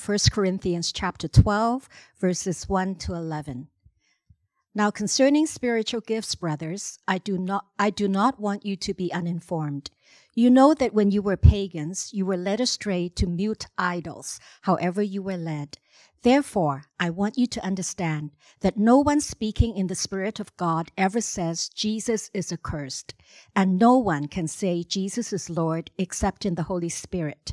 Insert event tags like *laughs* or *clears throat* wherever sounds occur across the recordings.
1 Corinthians chapter 12, verses 1 to 11. Now concerning spiritual gifts, brothers, I do not I do not want you to be uninformed. You know that when you were pagans, you were led astray to mute idols, however you were led. Therefore, I want you to understand that no one speaking in the Spirit of God ever says Jesus is accursed, and no one can say Jesus is Lord except in the Holy Spirit.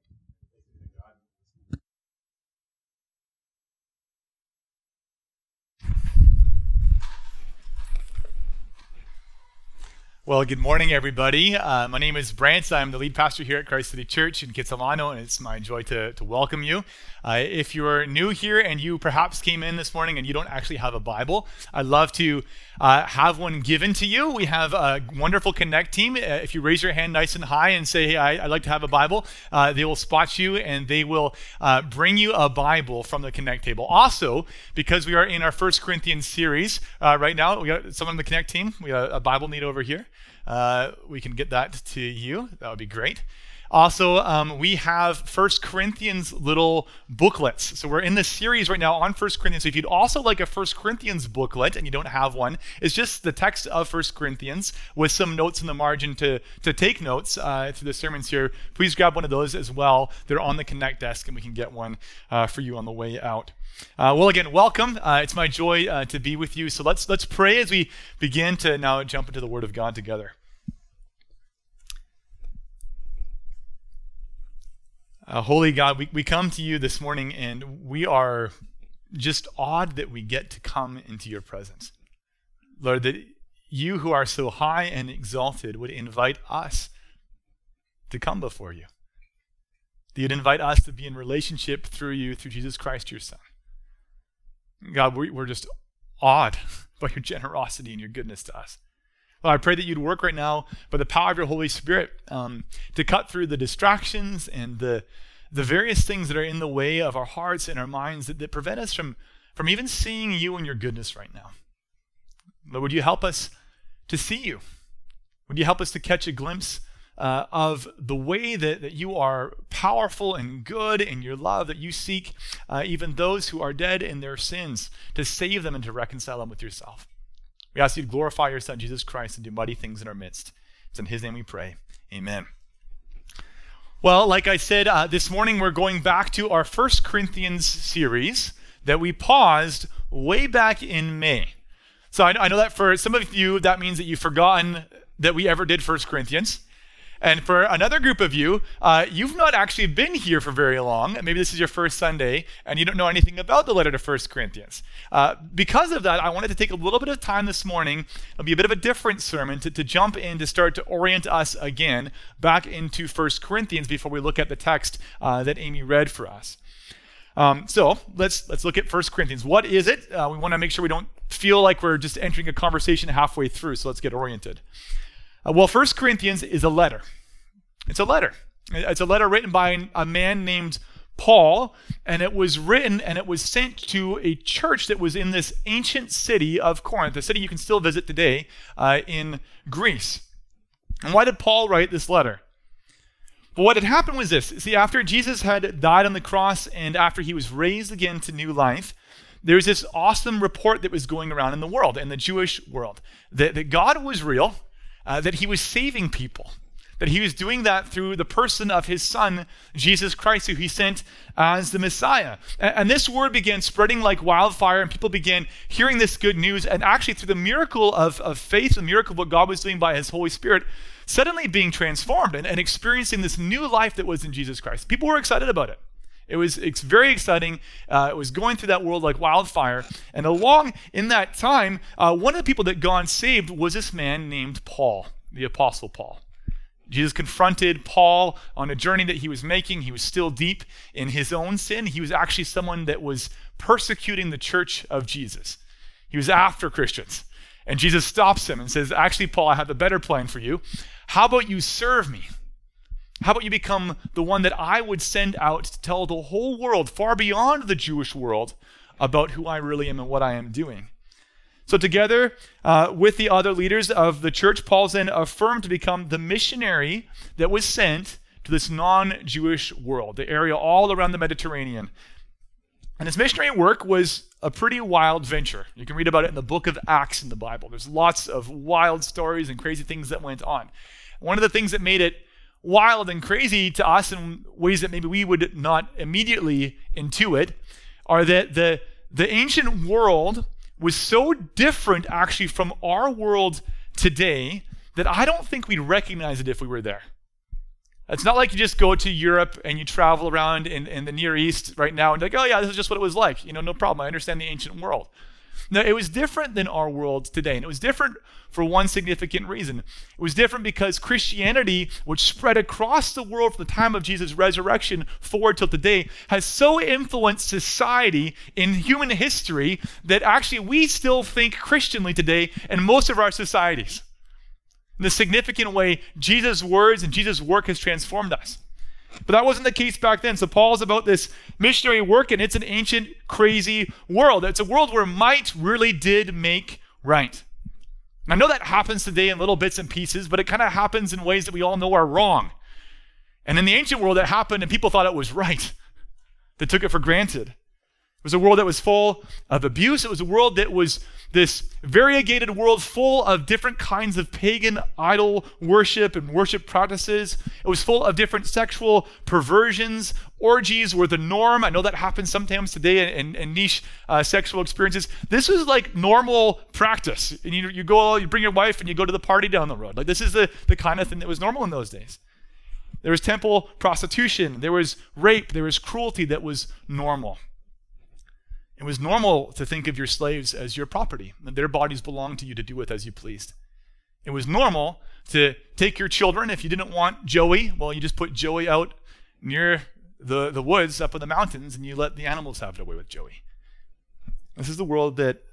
Well, good morning, everybody. Uh, my name is Brant. I'm the lead pastor here at Christ City Church in Kitsilano, and it's my joy to, to welcome you. Uh, if you're new here and you perhaps came in this morning and you don't actually have a Bible, I'd love to uh, have one given to you. We have a wonderful Connect team. Uh, if you raise your hand nice and high and say, hey, I, would like to have a Bible, uh, they will spot you and they will uh, bring you a Bible from the Connect table. Also, because we are in our First Corinthians series right now, we got someone on the Connect team. We got a Bible need over here uh, we can get that to you. That would be great. Also, um, we have First Corinthians little booklets. So we're in this series right now on First Corinthians. So if you'd also like a First Corinthians booklet and you don't have one, it's just the text of First Corinthians with some notes in the margin to, to take notes uh, through the sermons here. Please grab one of those as well. They're on the Connect desk and we can get one uh, for you on the way out. Uh, well, again, welcome. Uh, it's my joy uh, to be with you. So let's let's pray as we begin to now jump into the Word of God together. Uh, Holy God, we, we come to you this morning and we are just awed that we get to come into your presence. Lord, that you who are so high and exalted would invite us to come before you. That you'd invite us to be in relationship through you, through Jesus Christ, your Son. God, we're just awed *laughs* by your generosity and your goodness to us. Lord, I pray that you'd work right now by the power of your Holy Spirit um, to cut through the distractions and the, the various things that are in the way of our hearts and our minds that, that prevent us from, from even seeing you and your goodness right now. Lord, would you help us to see you? Would you help us to catch a glimpse uh, of the way that, that you are powerful and good in your love, that you seek uh, even those who are dead in their sins to save them and to reconcile them with yourself. We ask you to glorify your Son, Jesus Christ, and do mighty things in our midst. It's in his name we pray. Amen. Well, like I said, uh, this morning we're going back to our First Corinthians series that we paused way back in May. So I, I know that for some of you, that means that you've forgotten that we ever did First Corinthians. And for another group of you, uh, you've not actually been here for very long. Maybe this is your first Sunday, and you don't know anything about the letter to First Corinthians. Uh, because of that, I wanted to take a little bit of time this morning. It'll be a bit of a different sermon to, to jump in to start to orient us again back into First Corinthians before we look at the text uh, that Amy read for us. Um, so let's let's look at First Corinthians. What is it? Uh, we want to make sure we don't feel like we're just entering a conversation halfway through. So let's get oriented. Uh, well, First Corinthians is a letter. It's a letter. It's a letter written by a man named Paul, and it was written and it was sent to a church that was in this ancient city of Corinth, a city you can still visit today uh, in Greece. And why did Paul write this letter? Well, what had happened was this. See, after Jesus had died on the cross and after he was raised again to new life, there was this awesome report that was going around in the world, in the Jewish world, that, that God was real, uh, that he was saving people, that he was doing that through the person of his son, Jesus Christ, who he sent as the Messiah. And, this word began spreading like wildfire, and people began hearing this good news. And actually, through the miracle of, of faith, the miracle of what God was doing by his Holy Spirit, suddenly being transformed and, and experiencing this new life that was in Jesus Christ. People were excited about it. It was it's very exciting. Uh, it was going through that world like wildfire. And along in that time, uh, one of the people that God saved was this man named Paul, the Apostle Paul. Jesus confronted Paul on a journey that he was making. He was still deep in his own sin. He was actually someone that was persecuting the church of Jesus. He was after Christians. And Jesus stops him and says, Actually, Paul, I have a better plan for you. How about you serve me? How about you become the one that I would send out to tell the whole world, far beyond the Jewish world, about who I really am and what I am doing? So, together uh, with the other leaders of the church, Paul's then affirmed to become the missionary that was sent to this non Jewish world, the area all around the Mediterranean. And his missionary work was a pretty wild venture. You can read about it in the book of Acts in the Bible. There's lots of wild stories and crazy things that went on. One of the things that made it wild and crazy to us in ways that maybe we would not immediately intuit are that the, the ancient world was so different actually from our world today that I don't think we'd recognize it if we were there. It's not like you just go to Europe and you travel around in, in the Near East right now and like, oh yeah, this is just what it was like. You know, no problem. I understand the ancient world. No, it was different than our world today. And it was different for one significant reason. It was different because Christianity, which spread across the world from the time of Jesus' resurrection forward till today, has so influenced society in human history that actually we still think Christianly today in most of our societies. In the significant way, Jesus' words and Jesus' work has transformed us. But that wasn't the case back then. So Paul's about this missionary work, and it's an ancient, crazy world. It's a world where might really did make right. I know that happens today in little bits and pieces, but it kind of happens in ways that we all know are wrong. And in the ancient world, it happened, and people thought it was right. They took it for granted. It was a world that was full of abuse. It was a world that was this variegated world full of different kinds of pagan idol worship and worship practices. It was full of different sexual perversions. Orgies were the norm. I know that happens sometimes today in, in niche uh, sexual experiences. This was like normal practice. And you, you go, you bring your wife and you go to the party down the road. Like this is the, the kind of thing that was normal in those days. There was temple prostitution. There was rape. There was cruelty that was normal. It was normal to think of your slaves as your property, and their bodies belonged to you to do with as you pleased. It was normal to take your children. If you didn't want Joey, well, you just put Joey out near the, the woods up in the mountains and you let the animals have it away with Joey. This is the world that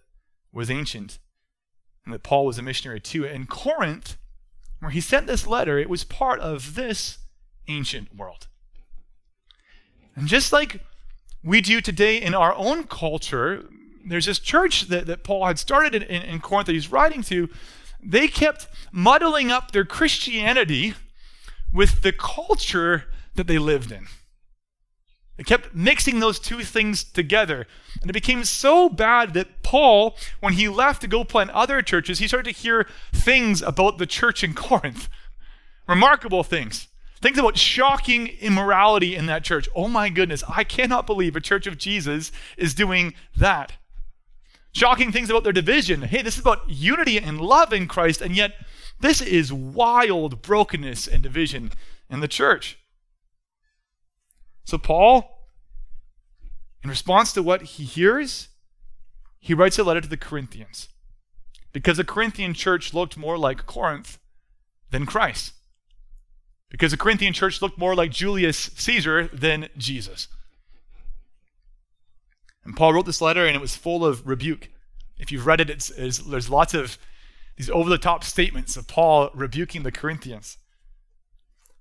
was ancient and that Paul was a missionary to. In Corinth, where he sent this letter, it was part of this ancient world. And just like we do today in our own culture. There's this church that, that Paul had started in, in, in Corinth that he's writing to. They kept muddling up their Christianity with the culture that they lived in. They kept mixing those two things together. And it became so bad that Paul, when he left to go plant other churches, he started to hear things about the church in Corinth. Remarkable things. Think about shocking immorality in that church. Oh my goodness, I cannot believe a church of Jesus is doing that. Shocking things about their division. Hey, this is about unity and love in Christ, and yet this is wild brokenness and division in the church. So, Paul, in response to what he hears, he writes a letter to the Corinthians because the Corinthian church looked more like Corinth than Christ because the Corinthian church looked more like Julius Caesar than Jesus. And Paul wrote this letter, and it was full of rebuke. If you've read it, it's, it's, there's lots of these over the top statements of Paul rebuking the Corinthians.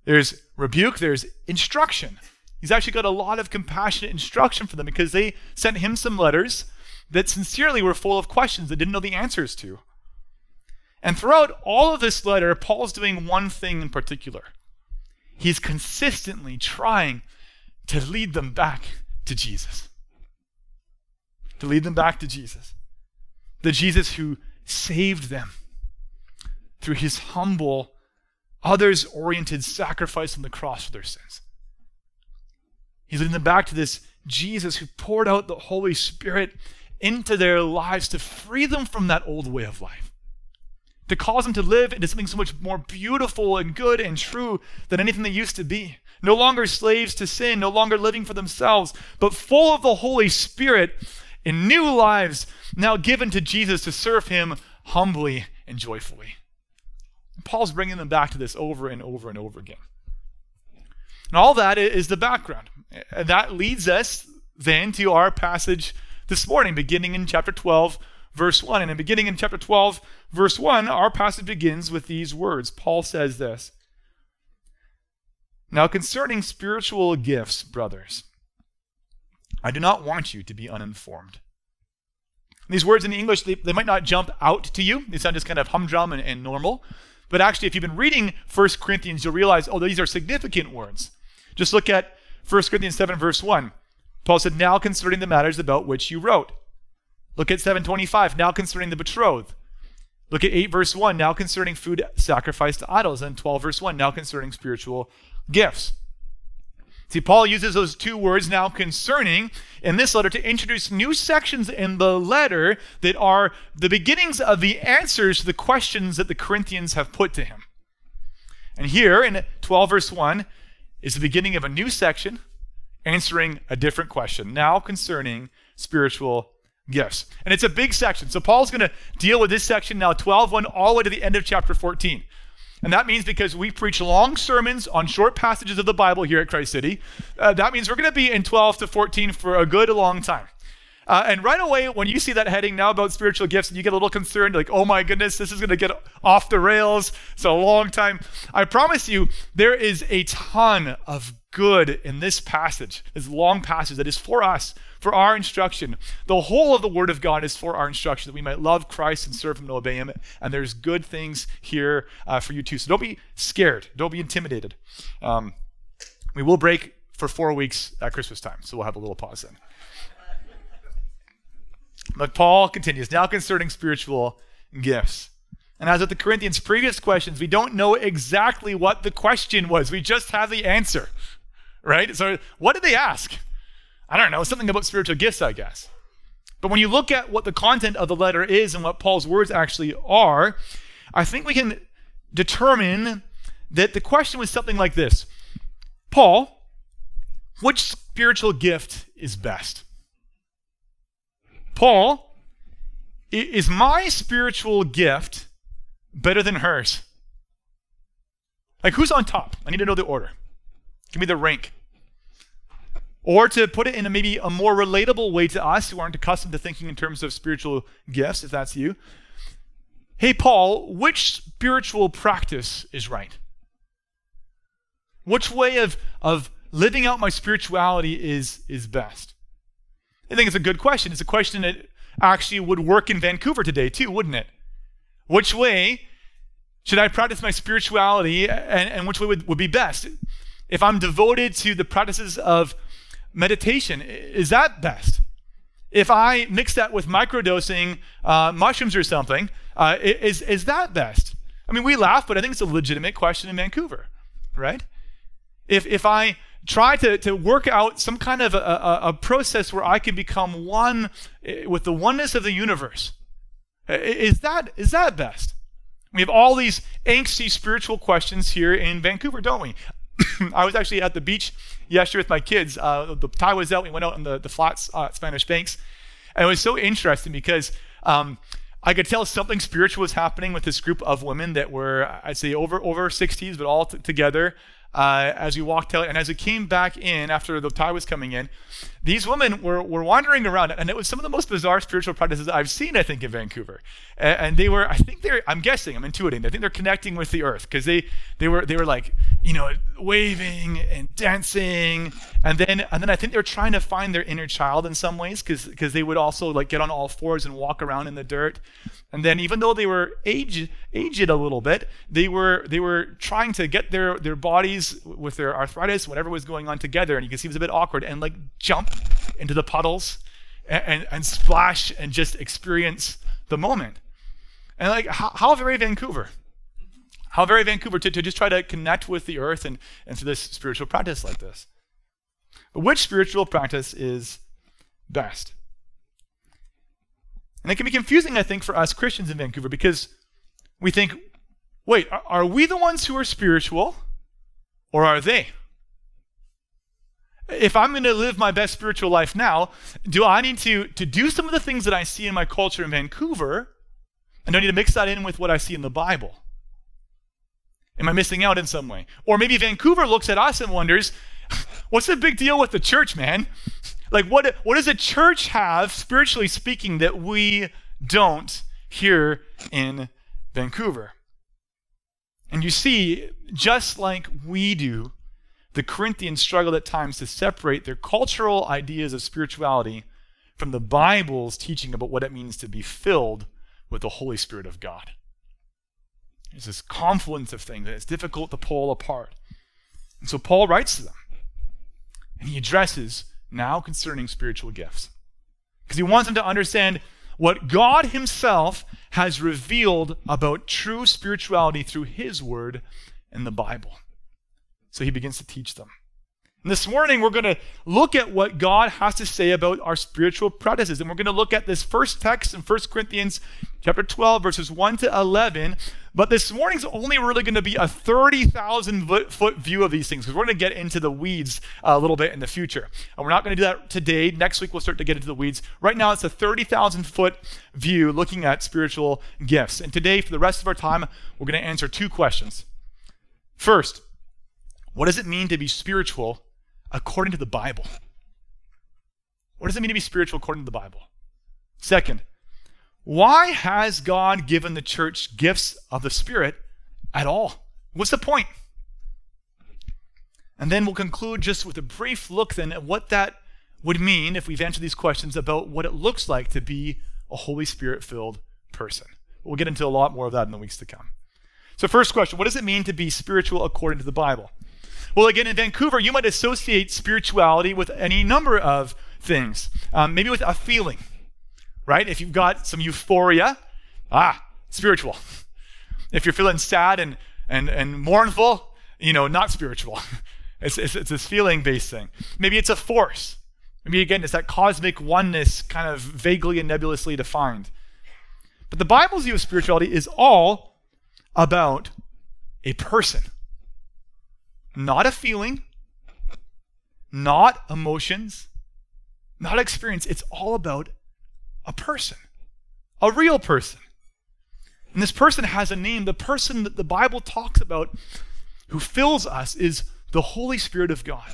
There's rebuke, there's instruction. He's actually got a lot of compassionate instruction for them because they sent him some letters that sincerely were full of questions that didn't know the answers to. And throughout all of this letter, Paul's doing one thing in particular he's consistently trying to lead them back to Jesus. To lead them back to Jesus. The Jesus who saved them through his humble others oriented sacrifice on the cross for their sins. He's leading them back to this Jesus who poured out the Holy Spirit into their lives to free them from that old way of life, to cause them to live into something so much more beautiful and good and true than anything they used to be. No longer slaves to sin, no longer living for themselves, but full of the Holy Spirit in new lives now given to Jesus to serve him humbly and joyfully. Paul's bringing them back to this over and over and over again. And all that is the background. And that leads us then to our passage this morning, beginning in chapter 12, verse 1. And in beginning in chapter 12, verse 1, our passage begins with these words. Paul says this Now, concerning spiritual gifts, brothers, I do not want you to be uninformed. These words in the English, they, they might not jump out to you. They sound just kind of humdrum and, and normal. But actually, if you've been reading 1 Corinthians, you'll realize, oh, these are significant words. Just look at 1 Corinthians 7, verse 1. Paul said, Now concerning the matters about which you wrote. Look at 725, now concerning the betrothed. Look at 8, verse 1, now concerning food sacrificed to idols. And 12, verse 1, now concerning spiritual gifts. See, Paul uses those two words now concerning in this letter to introduce new sections in the letter that are the beginnings of the answers to the questions that the Corinthians have put to him. And here in 12, verse 1, is the beginning of a new section answering a different question, now concerning spiritual gifts. And it's a big section. So Paul's going to deal with this section now, 12, 1, all the way to the end of chapter 14. And that means because we preach long sermons on short passages of the Bible here at Christ City, uh, that means we're going to be in 12 to 14 for a good long time. Uh, and right away, when you see that heading now about spiritual gifts, and you get a little concerned, like, oh my goodness, this is going to get off the rails. It's a long time. I promise you, there is a ton of good in this passage, this long passage that is for us, for our instruction. The whole of the Word of God is for our instruction, that we might love Christ and serve Him and obey Him. And there's good things here uh, for you too. So don't be scared, don't be intimidated. Um, we will break for four weeks at Christmas time, so we'll have a little pause then. But Paul continues now concerning spiritual gifts. And as with the Corinthians' previous questions, we don't know exactly what the question was. We just have the answer, right? So, what did they ask? I don't know, something about spiritual gifts, I guess. But when you look at what the content of the letter is and what Paul's words actually are, I think we can determine that the question was something like this Paul, which spiritual gift is best? Paul, is my spiritual gift better than hers? Like, who's on top? I need to know the order. Give me the rank. Or to put it in a maybe a more relatable way to us who aren't accustomed to thinking in terms of spiritual gifts, if that's you. Hey, Paul, which spiritual practice is right? Which way of, of living out my spirituality is, is best? I think it's a good question. It's a question that actually would work in Vancouver today, too, wouldn't it? Which way should I practice my spirituality and, and which way would, would be best? If I'm devoted to the practices of meditation, is that best? If I mix that with microdosing uh, mushrooms or something, uh, is, is that best? I mean, we laugh, but I think it's a legitimate question in Vancouver, right? If, if I try to, to work out some kind of a, a, a process where I can become one eh, with the oneness of the universe. Is that, is that best? We have all these angsty spiritual questions here in Vancouver, don't we? *coughs* I was actually at the beach yesterday with my kids. Uh, the tide was out. We went out on the, the flat uh, Spanish banks. And it was so interesting because um, I could tell something spiritual was happening with this group of women that were, I'd say, over over 60s, but all t- together uh, as we walked out. And as we came back in after the tide was coming in, these women were, were wandering around, and it was some of the most bizarre spiritual practices I've seen, I think, in Vancouver. And, and they were, I think they're, I'm guessing, I'm intuiting, I think they're connecting with the earth because they, they were, they were like, you know, waving and dancing, and then, and then I think they're trying to find their inner child in some ways because, because they would also like get on all fours and walk around in the dirt. And then, even though they were aged, aged a little bit, they were, they were trying to get their, their bodies with their arthritis, whatever was going on together, and you can see it was a bit awkward, and like jump into the puddles and, and, and splash and just experience the moment. And like, how, how very Vancouver? How very Vancouver to, to just try to connect with the earth and, and through this spiritual practice like this. But which spiritual practice is best? And it can be confusing, I think, for us Christians in Vancouver because we think, wait, are we the ones who are spiritual or are they? If I'm going to live my best spiritual life now, do I need to, to do some of the things that I see in my culture in Vancouver? And do I need to mix that in with what I see in the Bible? Am I missing out in some way? Or maybe Vancouver looks at us and wonders, *laughs* what's the big deal with the church, man? *laughs* Like, what, what does a church have, spiritually speaking, that we don't here in Vancouver? And you see, just like we do, the Corinthians struggled at times to separate their cultural ideas of spirituality from the Bible's teaching about what it means to be filled with the Holy Spirit of God. There's this confluence of things that it's difficult to pull apart. And so Paul writes to them, and he addresses now concerning spiritual gifts. Because he wants them to understand what God himself has revealed about true spirituality through his word in the Bible. So he begins to teach them. And this morning, we're going to look at what God has to say about our spiritual practices. And we're going to look at this first text in 1 Corinthians chapter 12, verses 1 to 11. But this morning's only really going to be a 30,000 foot view of these things because we're going to get into the weeds a little bit in the future. And we're not going to do that today. Next week, we'll start to get into the weeds. Right now, it's a 30,000 foot view looking at spiritual gifts. And today, for the rest of our time, we're going to answer two questions. First, what does it mean to be spiritual according to the Bible? What does it mean to be spiritual according to the Bible? Second, why has God given the church gifts of the Spirit at all? What's the point? And then we'll conclude just with a brief look then at what that would mean if we've answered these questions about what it looks like to be a Holy Spirit filled person. We'll get into a lot more of that in the weeks to come. So, first question what does it mean to be spiritual according to the Bible? Well, again, in Vancouver, you might associate spirituality with any number of things. Um, maybe with a feeling, right? If you've got some euphoria, ah, spiritual. If you're feeling sad and, and, and mournful, you know, not spiritual. *laughs* It's, it's, it's this feeling based thing. Maybe it's a force. Maybe again, it's that cosmic oneness kind of vaguely and nebulously defined. But the Bible's view of spirituality is all about a person. Not a feeling, not emotions, not experience. It's all about a person, a real person. And this person has a name. The person that the Bible talks about who fills us is the Holy Spirit of God.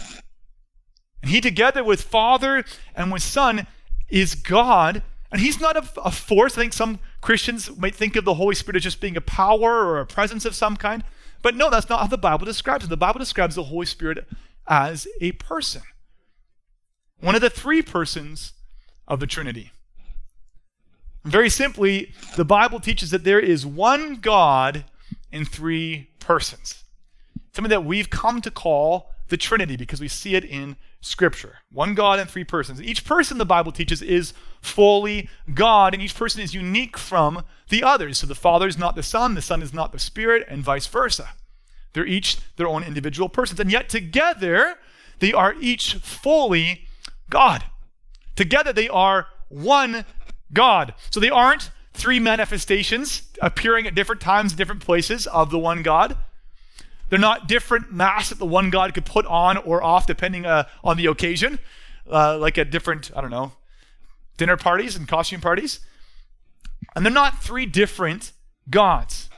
And he, together with Father and with Son, is God. And he's not a, a, force. I think some Christians might think of the Holy Spirit as just being a power or a presence of some kind. But no, that's not how the Bible describes it. The Bible describes the Holy Spirit as a person, one of the three persons of the Trinity. Very simply, the Bible teaches that there is one God in three persons. Something that we've come to call the Trinity because we see it in Scripture. One God and three persons. Each person the Bible teaches is fully God, and each person is unique from the others. So the Father is not the Son, the Son is not the Spirit, and vice versa. They're each their own individual persons, and yet together they are each fully God. Together they are one God. So they aren't three manifestations appearing at different times, different places of the one God. They're not different masks that the one God could put on or off depending uh, on the occasion, uh, like at different, I don't know, dinner parties and costume parties. And they're not three different gods.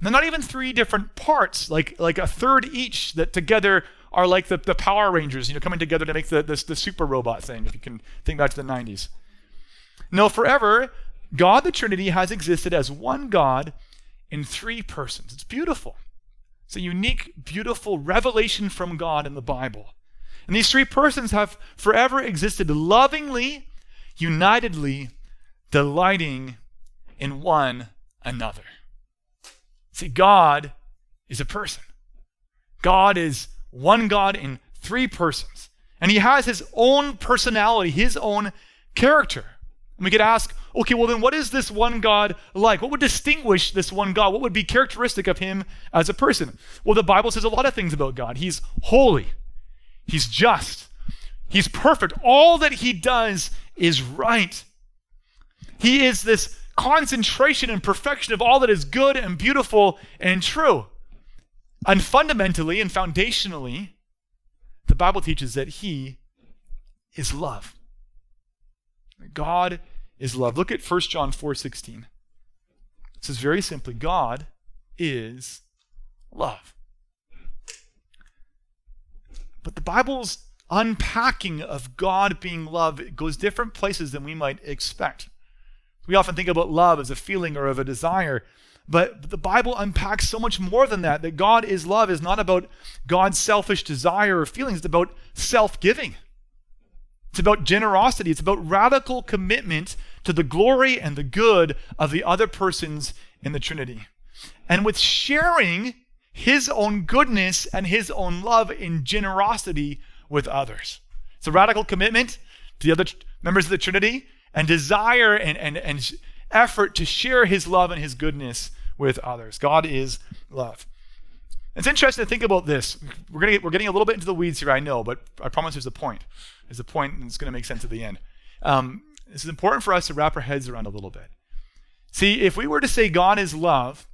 They're not even three different parts, like, like a third each that together are like the, the Power Rangers, you know, coming together to make the, the, the super robot thing, if you can think back to the 90s. No, forever, God the Trinity has existed as one God in three persons. It's beautiful. It's a unique, beautiful revelation from God in the Bible. And these three persons have forever existed lovingly, unitedly, delighting in one another. See, God is a person. God is one God in three persons. And he has his own personality, his own character. And we could ask, okay, well, then what is this one God like? What would distinguish this one God? What would be characteristic of him as a person? Well, the Bible says a lot of things about God. He's holy, he's just, he's perfect. All that he does is right. He is this concentration and perfection of all that is good and beautiful and true. And fundamentally and foundationally, the Bible teaches that he is love. God is love. Look at 1 John 4:16. It says very simply, God is love. But the Bible's unpacking of God being love goes different places than we might expect. We often think about love as a feeling or of a desire, but the Bible unpacks so much more than that. That God is love is not about God's selfish desire or feelings, it's about self giving. It's about generosity. It's about radical commitment to the glory and the good of the other persons in the Trinity. And with sharing his own goodness and his own love in generosity with others. It's a radical commitment to the other members of the Trinity and desire and, and, and effort to share his love and his goodness with others. God is love. It's interesting to think about this. We're, gonna get, we're getting a little bit into the weeds here, I know, but I promise there's a point. There's a point, and it's going to make sense at the end. Um, this is important for us to wrap our heads around a little bit. See, if we were to say God is love,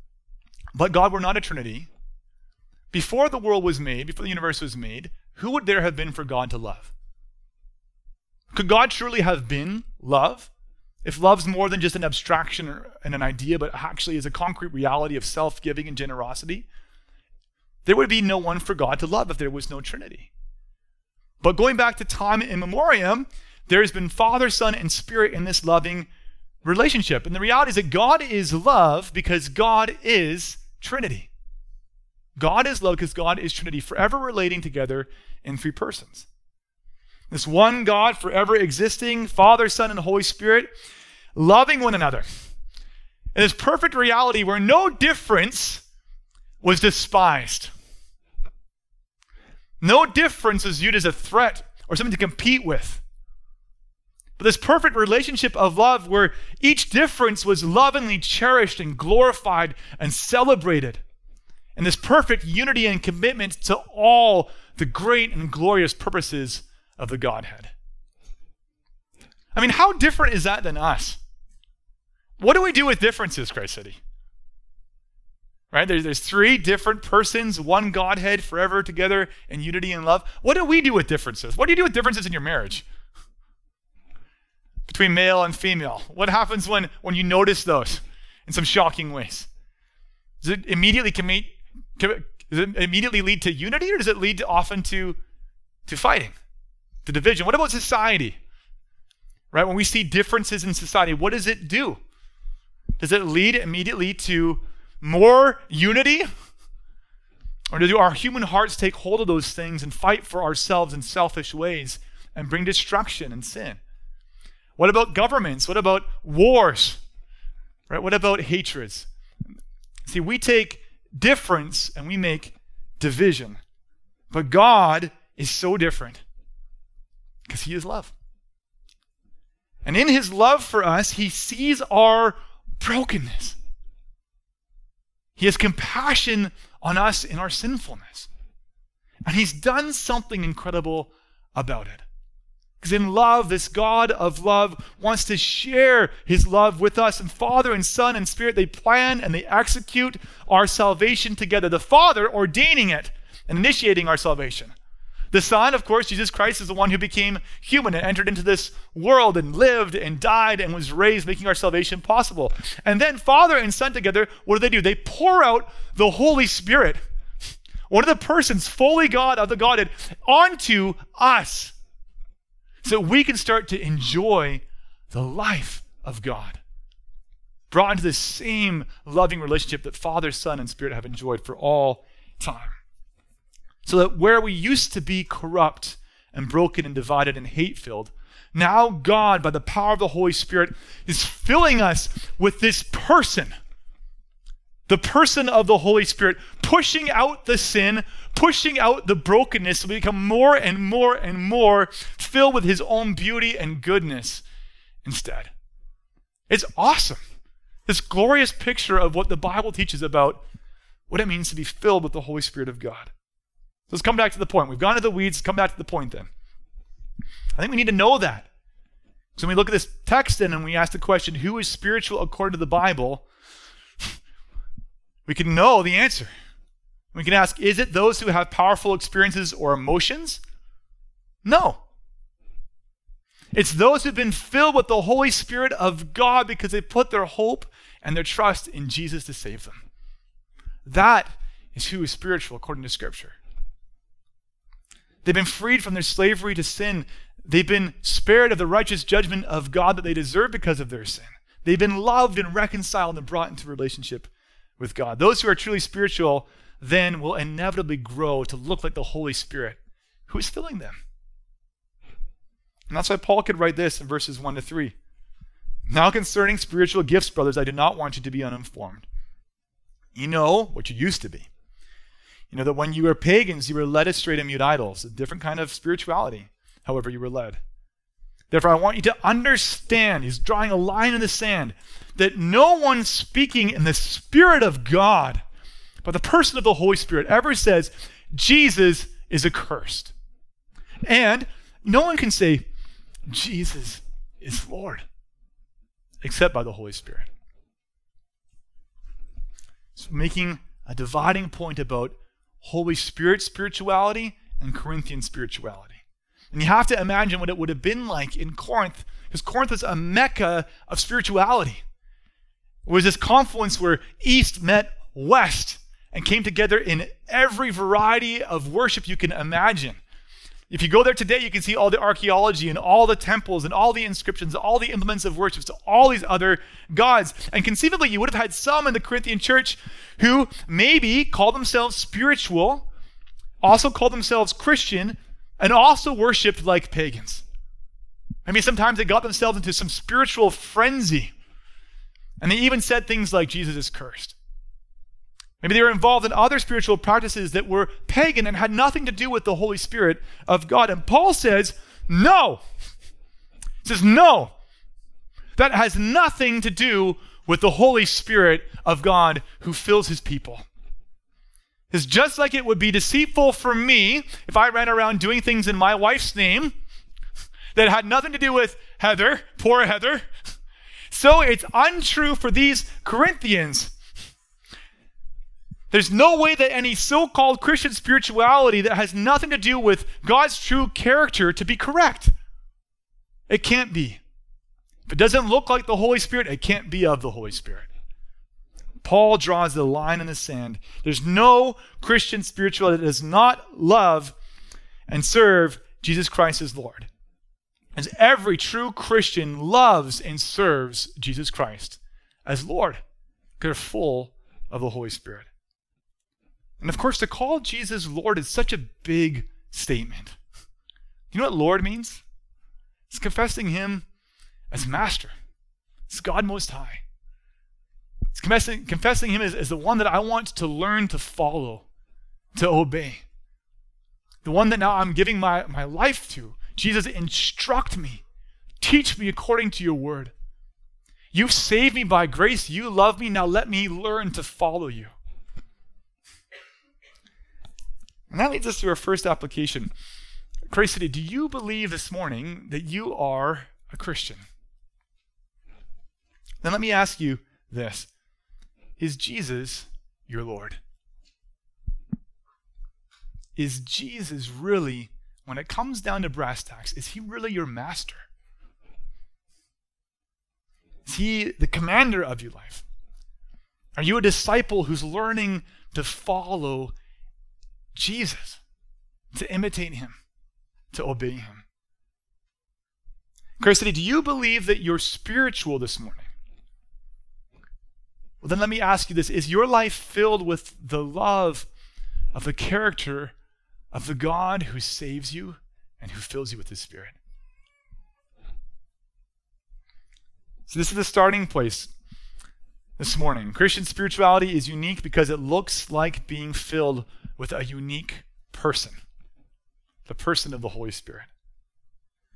but God were not a Trinity, before the world was made, before the universe was made, who would there have been for God to love? Could God truly have been love? If love's more than just an abstraction and an idea, but actually is a concrete reality of self giving and generosity, there would be no one for God to love if there was no Trinity. But going back to time in memoriam, there has been Father, Son, and Spirit in this loving relationship. And the reality is that God is love because God is Trinity. God is love because God is Trinity, forever relating together in three persons. This one God forever existing, Father, Son, and Holy Spirit, loving one another. In this perfect reality where no difference was despised. No difference was viewed as a threat or something to compete with. But this perfect relationship of love where each difference was lovingly cherished and glorified and celebrated. And this perfect unity and commitment to all the great and glorious purposes of the Godhead. I mean, how different is that than us? What do we do with differences, Christ City? Right? There's, there's three different persons, one Godhead forever together in unity and love. What do we do with differences? What do you do with differences in your marriage? Between male and female. What happens when, when you notice those in some shocking ways? Does it immediately commit, does it immediately lead to unity or does it lead to often to, to fighting? the division. What about society? Right? When we see differences in society, what does it do? Does it lead immediately to more unity? Or do our human hearts take hold of those things and fight for ourselves in selfish ways and bring destruction and sin? What about governments? What about wars? Right? What about hatreds? See, we take difference and we make division. But God is so different. Because he is love. And in his love for us, he sees our brokenness. He has compassion on us in our sinfulness. And he's done something incredible about it. Because in love, this God of love wants to share his love with us. And Father and Son and Spirit, they plan and they execute our salvation together. The Father ordaining it and initiating our salvation. The Son, of course, Jesus Christ, is the one who became human and entered into this world and lived and died and was raised, making our salvation possible. And then Father and Son together, what do they do? They pour out the Holy Spirit, one of the persons, fully God of the Godhead, onto us so we can start to enjoy the life of God. Brought into the same loving relationship that Father, Son, and Spirit have enjoyed for all time. So that where we used to be corrupt and broken and divided and hate filled, now God, by the power of the Holy Spirit, is filling us with this person. The person of the Holy Spirit, pushing out the sin, pushing out the brokenness, so we become more and more and more filled with His own beauty and goodness instead. It's awesome. This glorious picture of what the Bible teaches about what it means to be filled with the Holy Spirit of God. So let's come back to the point. We've gone to the weeds, come back to the point then. I think we need to know that. So when we look at this text then and we ask the question, who is spiritual according to the Bible? We can know the answer. We can ask, is it those who have powerful experiences or emotions? No. It's those who've been filled with the Holy Spirit of God because they put their hope and their trust in Jesus to save them. That is who is spiritual according to Scripture. They've been freed from their slavery to sin. They've been spared of the righteous judgment of God that they deserve because of their sin. They've been loved and reconciled and brought into relationship with God. Those who are truly spiritual then will inevitably grow to look like the Holy Spirit who is filling them. And that's why Paul could write this in verses 1 to 3. Now, concerning spiritual gifts, brothers, I do not want you to be uninformed. You know what you used to be. You know that when you were pagans, you were led astray to mute idols, a different kind of spirituality, however, you were led. Therefore, I want you to understand, he's drawing a line in the sand, that no one speaking in the Spirit of God, but the person of the Holy Spirit, ever says, Jesus is accursed. And no one can say, Jesus is Lord, except by the Holy Spirit. So making a dividing point about Holy Spirit spirituality and Corinthian spirituality. And you have to imagine what it would have been like in Corinth, because Corinth was a mecca of spirituality. It was this confluence where East met West and came together in every variety of worship you can imagine. If you go there today, you can see all the archaeology and all the temples and all the inscriptions, all the implements of worship to all these other gods. And conceivably, you would have had some in the Corinthian church who maybe call themselves spiritual, also call themselves Christian, and also worshiped like pagans. I mean, sometimes they got themselves into some spiritual frenzy. And they even said things like, Jesus is cursed. Maybe they were involved in other spiritual practices that were pagan and had nothing to do with the Holy Spirit of God. And Paul says, no. He says, no. That has nothing to do with the Holy Spirit of God who fills his people. It's just like it would be deceitful for me if I ran around doing things in my wife's name that had nothing to do with Heather, poor Heather. So it's untrue for these Corinthians there's no way that any so called Christian spirituality that has nothing to do with God's true character to be correct. It can't be. If it doesn't look like the Holy Spirit, it can't be of the Holy Spirit. Paul draws the line in the sand. There's no Christian spirituality that does not love and serve Jesus Christ as Lord. As every true Christian loves and serves Jesus Christ as Lord. because They're full of the Holy Spirit. And of course, to call Jesus Lord is such a big statement. You know what Lord means? It's confessing Him as Master. It's God Most High. It's confessing, confessing Him as, as the one that I want to learn to follow, to obey. The one that now I'm giving my, my life to. Jesus, instruct me. Teach me according to your word. You've saved me by grace. You love me. Now let me learn to follow you. And that leads us to our first application. Christ City, do you believe this morning that you are a Christian? Then let me ask you this Is Jesus your Lord? Is Jesus really, when it comes down to brass tacks, is he really your master? Is he the commander of your life? Are you a disciple who's learning to follow Jesus, to imitate him, to obey him. Christ City, do you believe that you're spiritual this morning? Well, then let me ask you this Is your life filled with the love of the character of the God who saves you and who fills you with his Spirit? So, this is the starting place this morning. Christian spirituality is unique because it looks like being filled with a unique person the person of the Holy Spirit.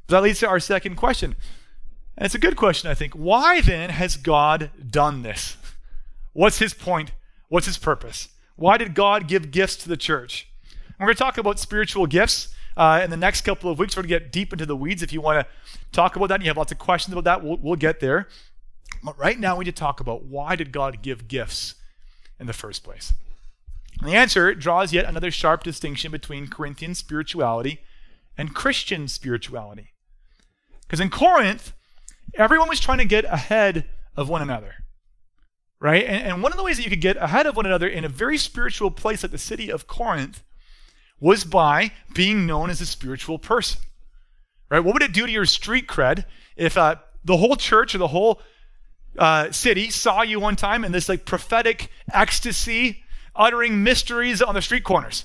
But that leads to our second question And it's a good question, I think. Why then has God done this? What's his point? What's his purpose? Why did God give gifts to the church? We're going to talk about spiritual gifts uh, in the next couple of weeks. We're going to get deep into the weeds. If you want to talk about that and you have lots of questions about that, we'll, we'll get there. But right now, we need to talk about why did God give gifts in the first place? And the answer draws yet another sharp distinction between Corinthian spirituality and Christian spirituality. Because in Corinth, everyone was trying to get ahead of one another. Right? And, and one of the ways that you could get ahead of one another in a very spiritual place like the city of Corinth was by being known as a spiritual person. Right? What would it do to your street cred if uh, the whole church or the whole uh, city saw you one time in this like prophetic ecstasy, uttering mysteries on the street corners?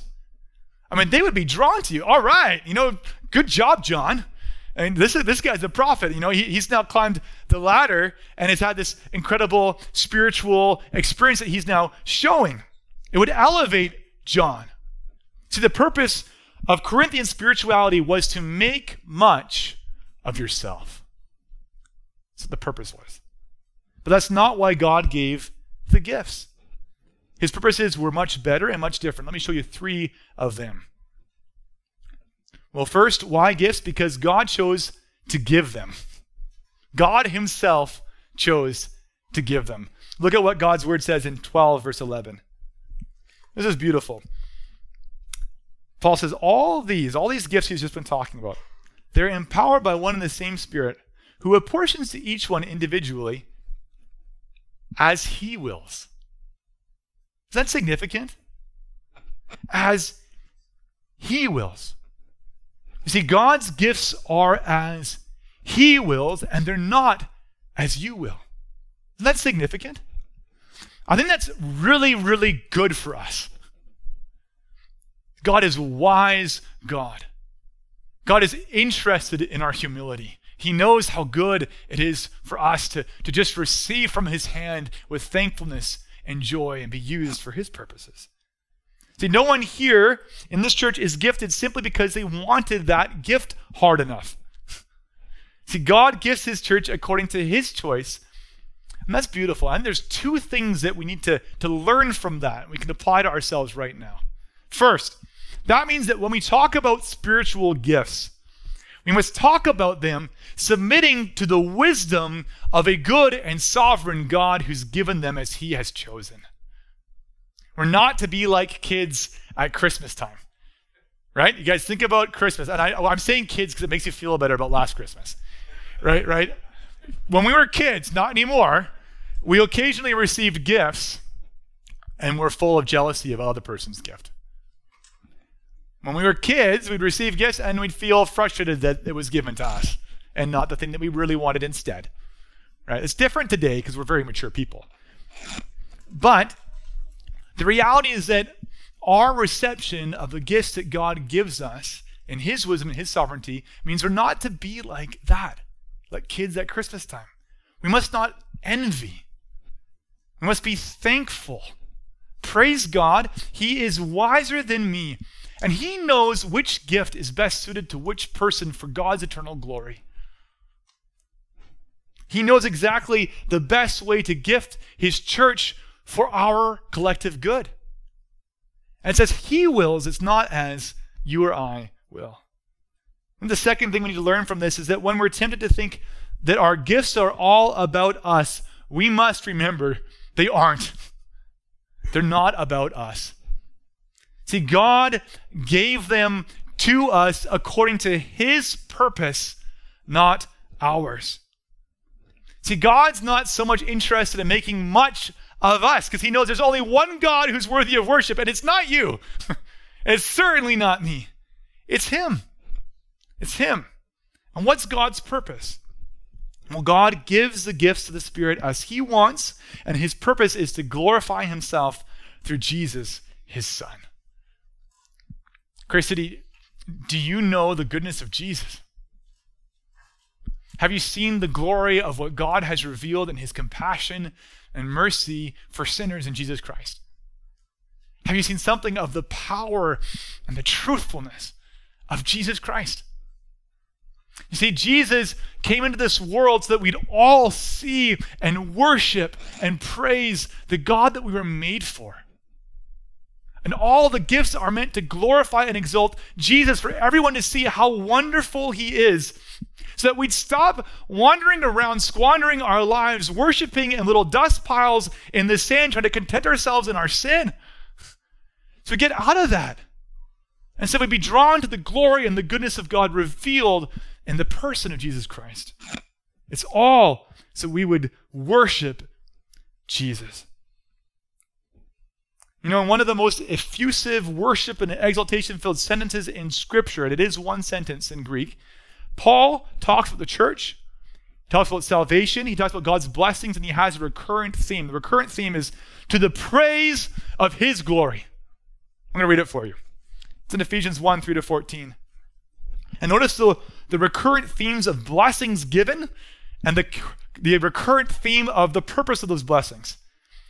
I mean, they would be drawn to you. All right, you know, good job, John. And this is this guy's a prophet. You know, he, he's now climbed the ladder and has had this incredible spiritual experience that he's now showing. It would elevate John. See, the purpose of Corinthian spirituality was to make much of yourself. That's what the purpose was. But that's not why God gave the gifts. His purposes were much better and much different. Let me show you three of them. Well, first, why gifts? Because God chose to give them. God Himself chose to give them. Look at what God's word says in 12, verse 11. This is beautiful. Paul says, All these, all these gifts he's just been talking about, they're empowered by one and the same Spirit, who apportions to each one individually as he wills. Is that significant? As he wills. You see, God's gifts are as He wills, and they're not as you will. Isn't that significant? I think that's really, really good for us. God is wise God. God is interested in our humility. He knows how good it is for us to, to just receive from His hand with thankfulness and joy and be used for His purposes. See, no one here in this church is gifted simply because they wanted that gift hard enough. *laughs* See, God gifts his church according to his choice. And that's beautiful. And there's two things that we need to, to learn from that we can apply to ourselves right now. First, that means that when we talk about spiritual gifts, we must talk about them submitting to the wisdom of a good and sovereign God who's given them as he has chosen. We're not to be like kids at Christmas time. Right? You guys think about Christmas. And I, oh, am saying kids because it makes you feel better about last Christmas. Right? Right? When we were kids, not anymore, we occasionally received gifts and we're full of jealousy of other person's gift. When we were kids, we'd receive gifts and we'd feel frustrated that it was given to us and not the thing that we really wanted instead. Right? It's different today because we're very mature people. But the reality is that our reception of the gifts that God gives us in His wisdom and His sovereignty means we're not to be like that, like kids at Christmas time. We must not envy. We must be thankful. Praise God, He is wiser than me, and He knows which gift is best suited to which person for God's eternal glory. He knows exactly the best way to gift His church for our collective good. And it says he wills, it's not as you or I will. And the second thing we need to learn from this is that when we're tempted to think that our gifts are all about us, we must remember they aren't. *laughs* They're not about us. See, God gave them to us according to his purpose, not ours. See, God's not so much interested in making much of us because he knows there's only one God who's worthy of worship, and it's not you. *laughs* it's certainly not me. It's him. It's him. And what's God's purpose? Well, God gives the gifts of the Spirit as he wants, and his purpose is to glorify himself through Jesus, his Son. Grace City, do you know the goodness of Jesus? Have you seen the glory of what God has revealed in his compassion and mercy for sinners in Jesus Christ? Have you seen something of the power and the truthfulness of Jesus Christ? You see, Jesus came into this world so that we'd all see and worship and praise the God that we were made for. And all the gifts are meant to glorify and exalt Jesus for everyone to see how wonderful he is. So that we'd stop wandering around, squandering our lives, worshiping in little dust piles in the sand, trying to content ourselves in our sin. So we get out of that. And so we'd be drawn to the glory and the goodness of God revealed in the person of Jesus Christ. It's all so we would worship Jesus. You know, one of the most effusive worship and exaltation filled sentences in Scripture, and it is one sentence in Greek, Paul talks about the church, talks about salvation, he talks about God's blessings, and he has a recurrent theme. The recurrent theme is to the praise of his glory. I'm going to read it for you. It's in Ephesians 1 3 to 14. And notice the, the recurrent themes of blessings given and the, the recurrent theme of the purpose of those blessings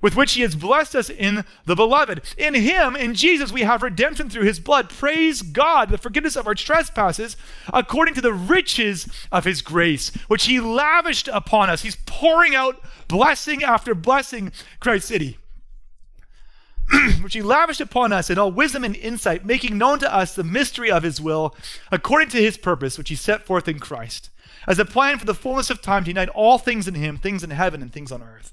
with which he has blessed us in the beloved. In him, in Jesus, we have redemption through his blood. Praise God, the forgiveness of our trespasses, according to the riches of his grace, which he lavished upon us. He's pouring out blessing after blessing, Christ City. *clears throat* which he lavished upon us in all wisdom and insight, making known to us the mystery of his will, according to his purpose, which he set forth in Christ, as a plan for the fullness of time to unite all things in him, things in heaven and things on earth.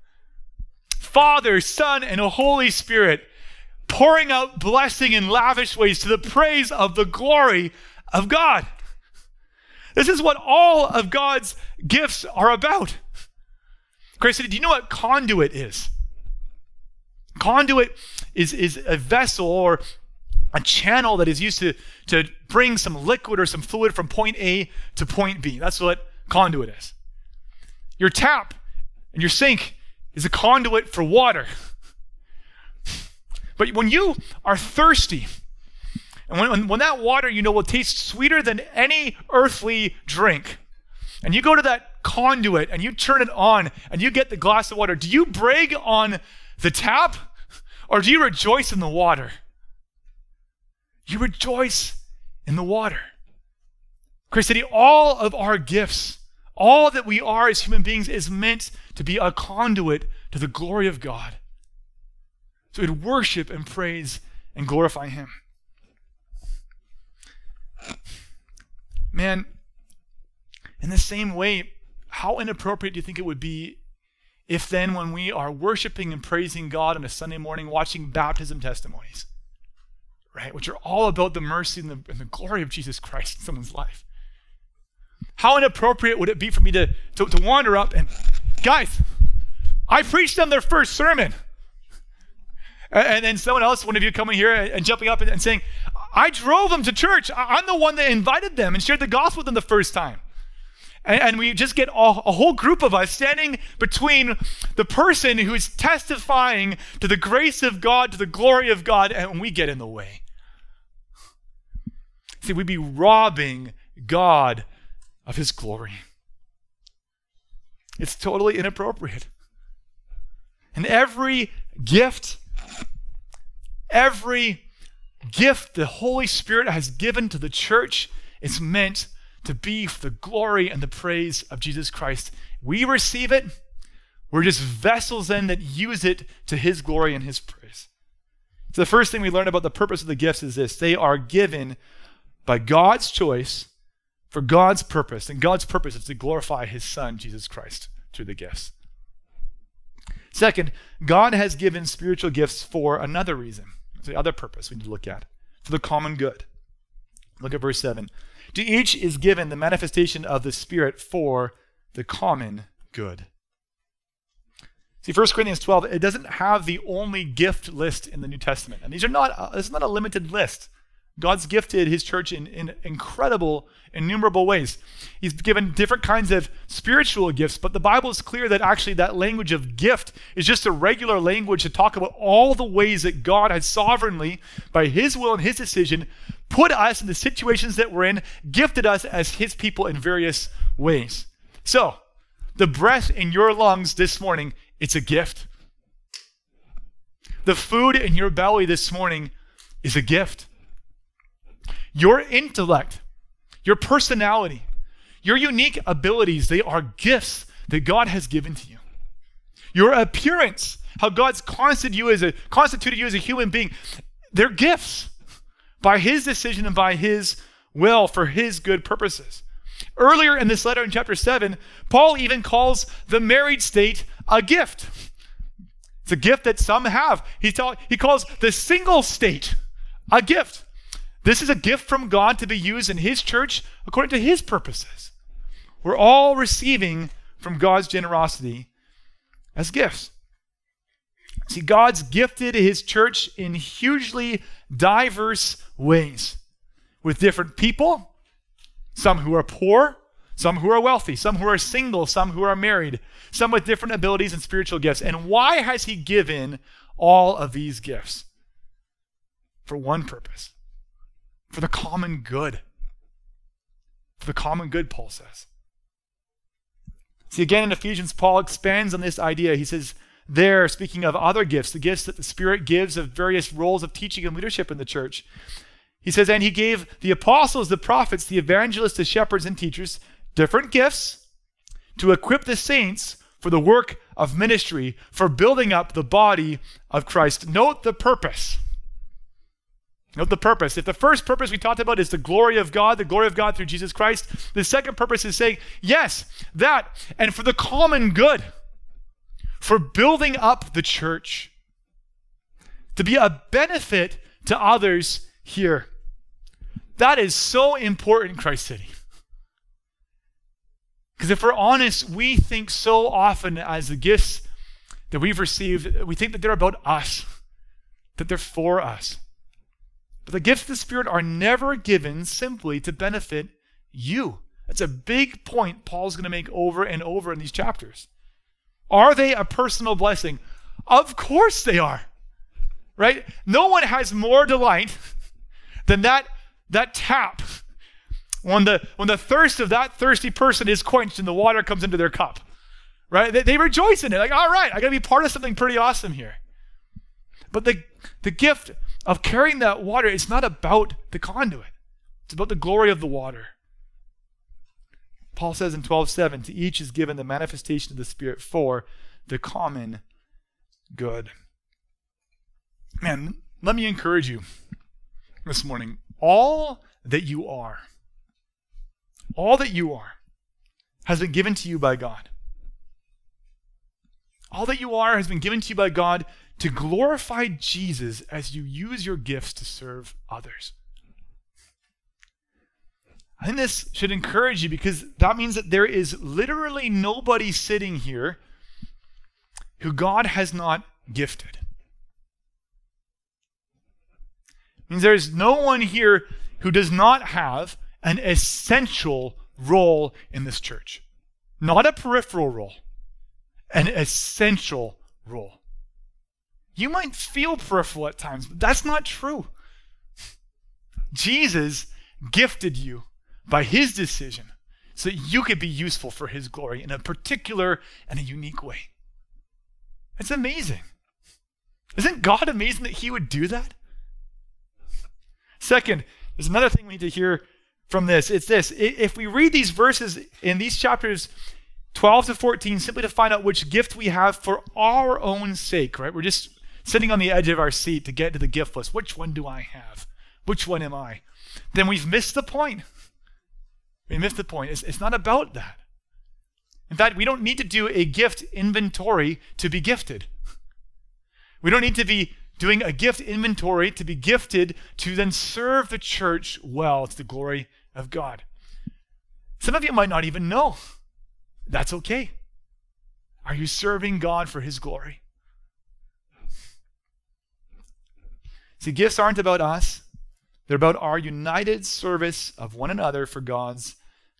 Father, Son, and Holy Spirit, pouring out blessing in lavish ways to the praise of the glory of God. This is what all of God's gifts are about. Grace, do you know what conduit is? Conduit is, is a vessel or a channel that is used to, to bring some liquid or some fluid from point A to point B. That's what conduit is. Your tap and your sink is a conduit for water. But when you are thirsty, and when, when that water you know will taste sweeter than any earthly drink, and you go to that conduit and you turn it on and you get the glass of water, do you brag on the tap or do you rejoice in the water? You rejoice in the water. Christ City, all of our gifts all that we are as human beings is meant to be a conduit to the glory of God. So we'd worship and praise and glorify Him. Man, in the same way, how inappropriate do you think it would be if then, when we are worshiping and praising God on a Sunday morning, watching baptism testimonies, right, which are all about the mercy and the, and the glory of Jesus Christ in someone's life? How inappropriate would it be for me to, to, to wander up and, guys, I preached them their first sermon. And then someone else, one of you coming here and jumping up and saying, I drove them to church. I'm the one that invited them and shared the gospel with them the first time. And, we just get a, a whole group of us standing between the person who's testifying to the grace of God, to the glory of God, and we get in the way. See, we'd be robbing God of his glory. It's totally inappropriate. And every gift, every gift the Holy Spirit has given to the church is meant to be for the glory and the praise of Jesus Christ. We receive it. We're just vessels then that use it to his glory and his praise. So the first thing we learn about the purpose of the gifts is this they are given by God's choice for God's purpose. And God's purpose is to glorify his son, Jesus Christ, through the gifts. Second, God has given spiritual gifts for another reason. It's the other purpose we need to look at for the common good. Look at verse 7. To each is given the manifestation of the Spirit for the common good. See, 1 Corinthians 12, it doesn't have the only gift list in the New Testament. And these are not, this is not a limited list. God's gifted his church in, in incredible, innumerable ways. He's given different kinds of spiritual gifts, but the Bible is clear that actually that language of gift is just a regular language to talk about all the ways that God has sovereignly, by his will and his decision, put us in the situations that we're in, gifted us as his people in various ways. So, the breath in your lungs this morning, it's a gift. The food in your belly this morning is a gift. Your intellect, your personality, your unique abilities, they are gifts that God has given to you. Your appearance, how God's constituted you as a, constituted you as a human being, they're gifts by His decision and by His will for His good purposes. Earlier in this letter in chapter 7, Paul even calls the married state a gift. It's a gift that some have. He, tell, he calls the single state a gift. This is a gift from God to be used in His church according to His purposes. We're all receiving from God's generosity as gifts. See, God's gifted His church in hugely diverse ways with different people, some who are poor, some who are wealthy, some who are single, some who are married, some with different abilities and spiritual gifts. And why has He given all of these gifts? For one purpose for the common good. For the common good, Paul says. See, again in Ephesians, Paul expands on this idea. He says, there, speaking of other gifts, the gifts that the Spirit gives of various roles of teaching and leadership in the church. He says, and he gave the apostles, the prophets, the evangelists, the shepherds, and teachers different gifts to equip the saints for the work of ministry, for building up the body of Christ. Note the purpose. Note the purpose. If the first purpose we talked about is the glory of God, the glory of God through Jesus Christ, the second purpose is saying, yes, that, and for the common good, for building up the church, to be a benefit to others here. That is so important, Christ City. Because if we're honest, we think so often as the gifts that we've received, we think that they're about us, that they're for us. But the gifts of the Spirit are never given simply to benefit you. That's a big point Paul's going to make over and over in these chapters. Are they a personal blessing? Of course they are. Right? No one has more delight *laughs* than that, that tap when the, when the thirst of that thirsty person is quenched and the water comes into their cup. Right? They, they rejoice in it. Like, all right, I got to be part of something pretty awesome here. But the, the gift of carrying that water, it's not about the conduit. It's about the glory of the water. Paul says in 12:7, to each is given the manifestation of the Spirit for the common good. Man, let me encourage you this morning. All that you are, all that you are, has been given to you by God. All that you are has been given to you by God to glorify Jesus as you use your gifts to serve others. I think this should encourage you because that means that there is literally nobody sitting here who God has not gifted. It means there is no one here who does not have an essential role in this church. Not a peripheral role, an essential role. You might feel peripheral at times, but that's not true. Jesus gifted you by his decision so that you could be useful for his glory in a particular and a unique way. It's amazing. Isn't God amazing that he would do that? Second, there's another thing we need to hear from this. It's this. If we read these verses in these chapters 12 to 14 simply to find out which gift we have for our own sake, right? We're just sitting on the edge of our seat to get to the gift list. Which one do I have? Which one am I? Then we've missed the point. We missed the point. It's, it's not about that. In fact, we don't need to do a gift inventory to be gifted. We don't need to be doing a gift inventory to be gifted to then serve the church well to the glory of God. Some of you might not even know. That's okay. Are you serving God for His glory? See, gifts aren't about us, they're about our united service of one another for God's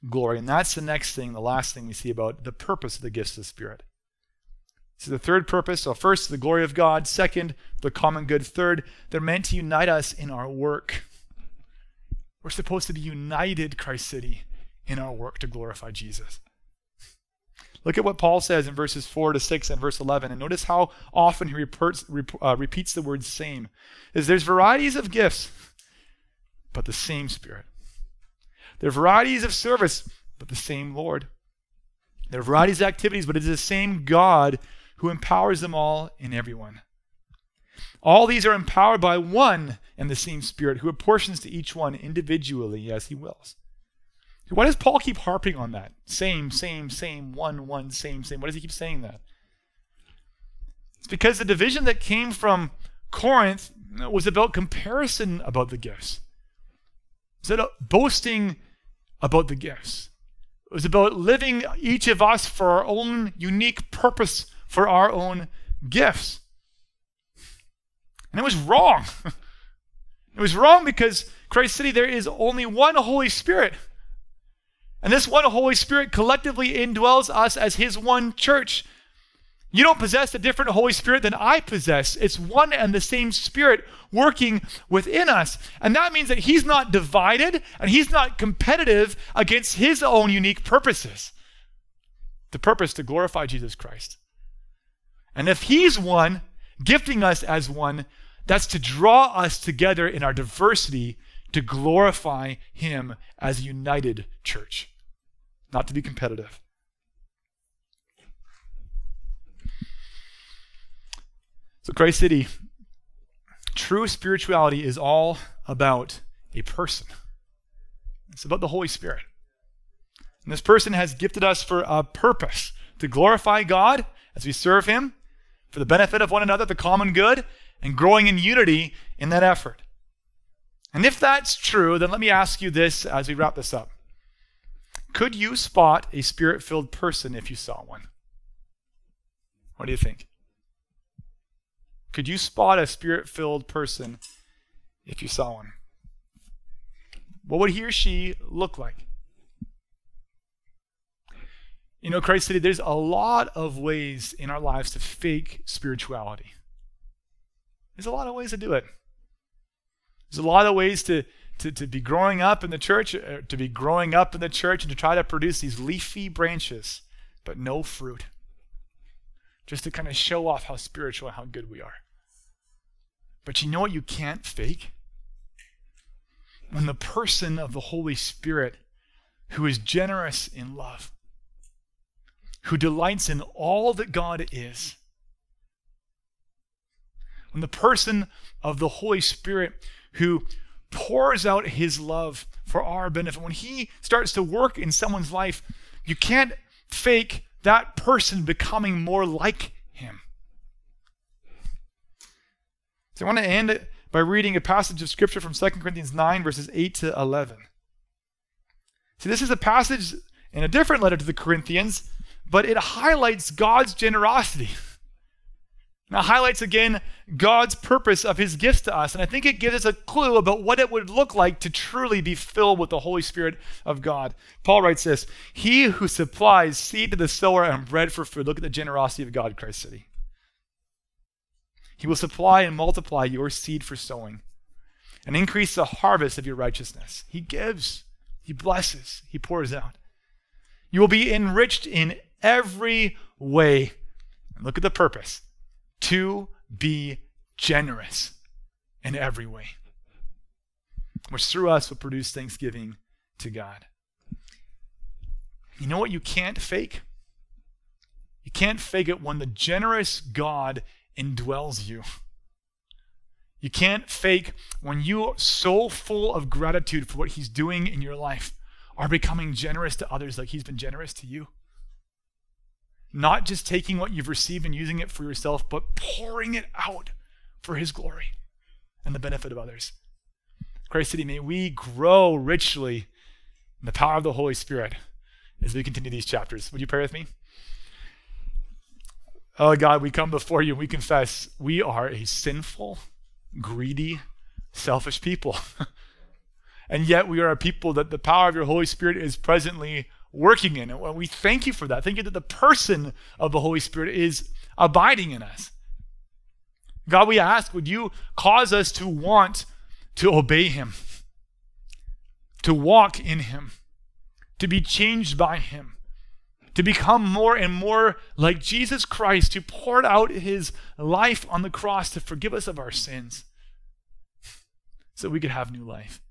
glory. And that's the next thing, the last thing we see about the purpose of the gifts of the Spirit. So the third purpose, so first, the glory of God. Second, the common good. Third, they're meant to unite us in our work. We're supposed to be united, Christ City, in our work to glorify Jesus. Look at what Paul says in verses 4 to 6 and verse 11, and notice how often he repeats, uh, repeats the word same. Is there's varieties of gifts, but the same Spirit. There are varieties of service, but the same Lord. There are varieties of activities, but it is the same God who empowers them all in everyone. All these are empowered by one and the same Spirit who apportions to each one individually as he wills. Why does Paul keep harping on that? Same, same, same, one, one, same, same. Why does he keep saying that? It's because the division that came from Corinth was about comparison about the gifts. It was about boasting about the gifts. It was about living each of us for our own unique purpose for our own gifts. And it was wrong. *laughs* it was wrong because Christ City, there is only one Holy Spirit. And this one Holy Spirit collectively indwells us as His one church. You don't possess a different Holy Spirit than I possess. It's one and the same Spirit working within us. And that means that He's not divided and He's not competitive against His own unique purposes. The purpose to glorify Jesus Christ. And if He's one, gifting us as one, that's to draw us together in our diversity to glorify Him as a united church, not to be competitive. So, Christ City, true spirituality is all about a person. It's about the Holy Spirit. And this person has gifted us for a purpose to glorify God as we serve Him, for the benefit of one another, the common good, and growing in unity in that effort. And if that's true, then let me ask you this as we wrap this up. Could you spot a spirit filled person if you saw one? What do you think? Could you spot a spirit filled person if you saw one? What would he or she look like? You know, Christ City, there's a lot of ways in our lives to fake spirituality. There's a lot of ways to do it. There's a lot of ways to, to, to be growing up in the church, uh, to be growing up in the church and to try to produce these leafy branches, but no fruit just to kind of show off how spiritual and how good we are. But you know what you can't fake? When the person of the Holy Spirit, who is generous in love, who delights in all that God is, when the person of the Holy Spirit, who pours out his love for our benefit, when he starts to work in someone's life, you can't fake that person becoming more like him. So I want to end by reading a passage of scripture from 2 Corinthians 9, verses 8 to 11. See, this is a passage in a different letter to the Corinthians, but it highlights God's generosity. *laughs* Now, highlights again God's purpose of his gifts to us. And I think it gives us a clue about what it would look like to truly be filled with the Holy Spirit of God. Paul writes this He who supplies seed to the sower and bread for food. Look at the generosity of God, Christ City. He will supply and multiply your seed for sowing and increase the harvest of your righteousness. He gives, He blesses, He pours out. You will be enriched in every way. And look at the purpose to be generous in every way, which through us will produce thanksgiving to God. You know what you can't fake? You can't fake it when the generous God indwells you. You can't fake when you are so full of gratitude for what He's doing in your life, are becoming generous to others like He's been generous to you. Not just taking what you've received and using it for yourself, but pouring it out for His glory and the benefit of others. Christ City, may we grow richly in the power of the Holy Spirit as we continue these chapters. Would you pray with me? Oh God, we come before you and we confess we are a sinful, greedy, selfish people. *laughs* and yet we are a people that the power of your Holy Spirit is presently working in. And we thank you for that. Thank you that the person of the Holy Spirit is abiding in us. God, we ask, would you cause us to want to obey him, to walk in him, to be changed by him, to become more and more like Jesus Christ, who poured out his life on the cross to forgive us of our sins so we could have new life.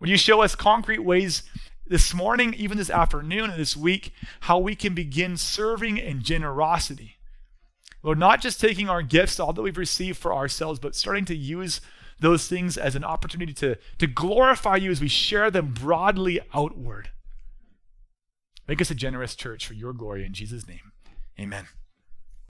Would you show us concrete ways this morning, even this afternoon, and this week, how we can begin serving in generosity? Lord, not just taking our gifts, all that we've received for ourselves, but starting to use those things as an opportunity to, to glorify you as we share them broadly outward. Make us a generous church for your glory in Jesus' name. Amen.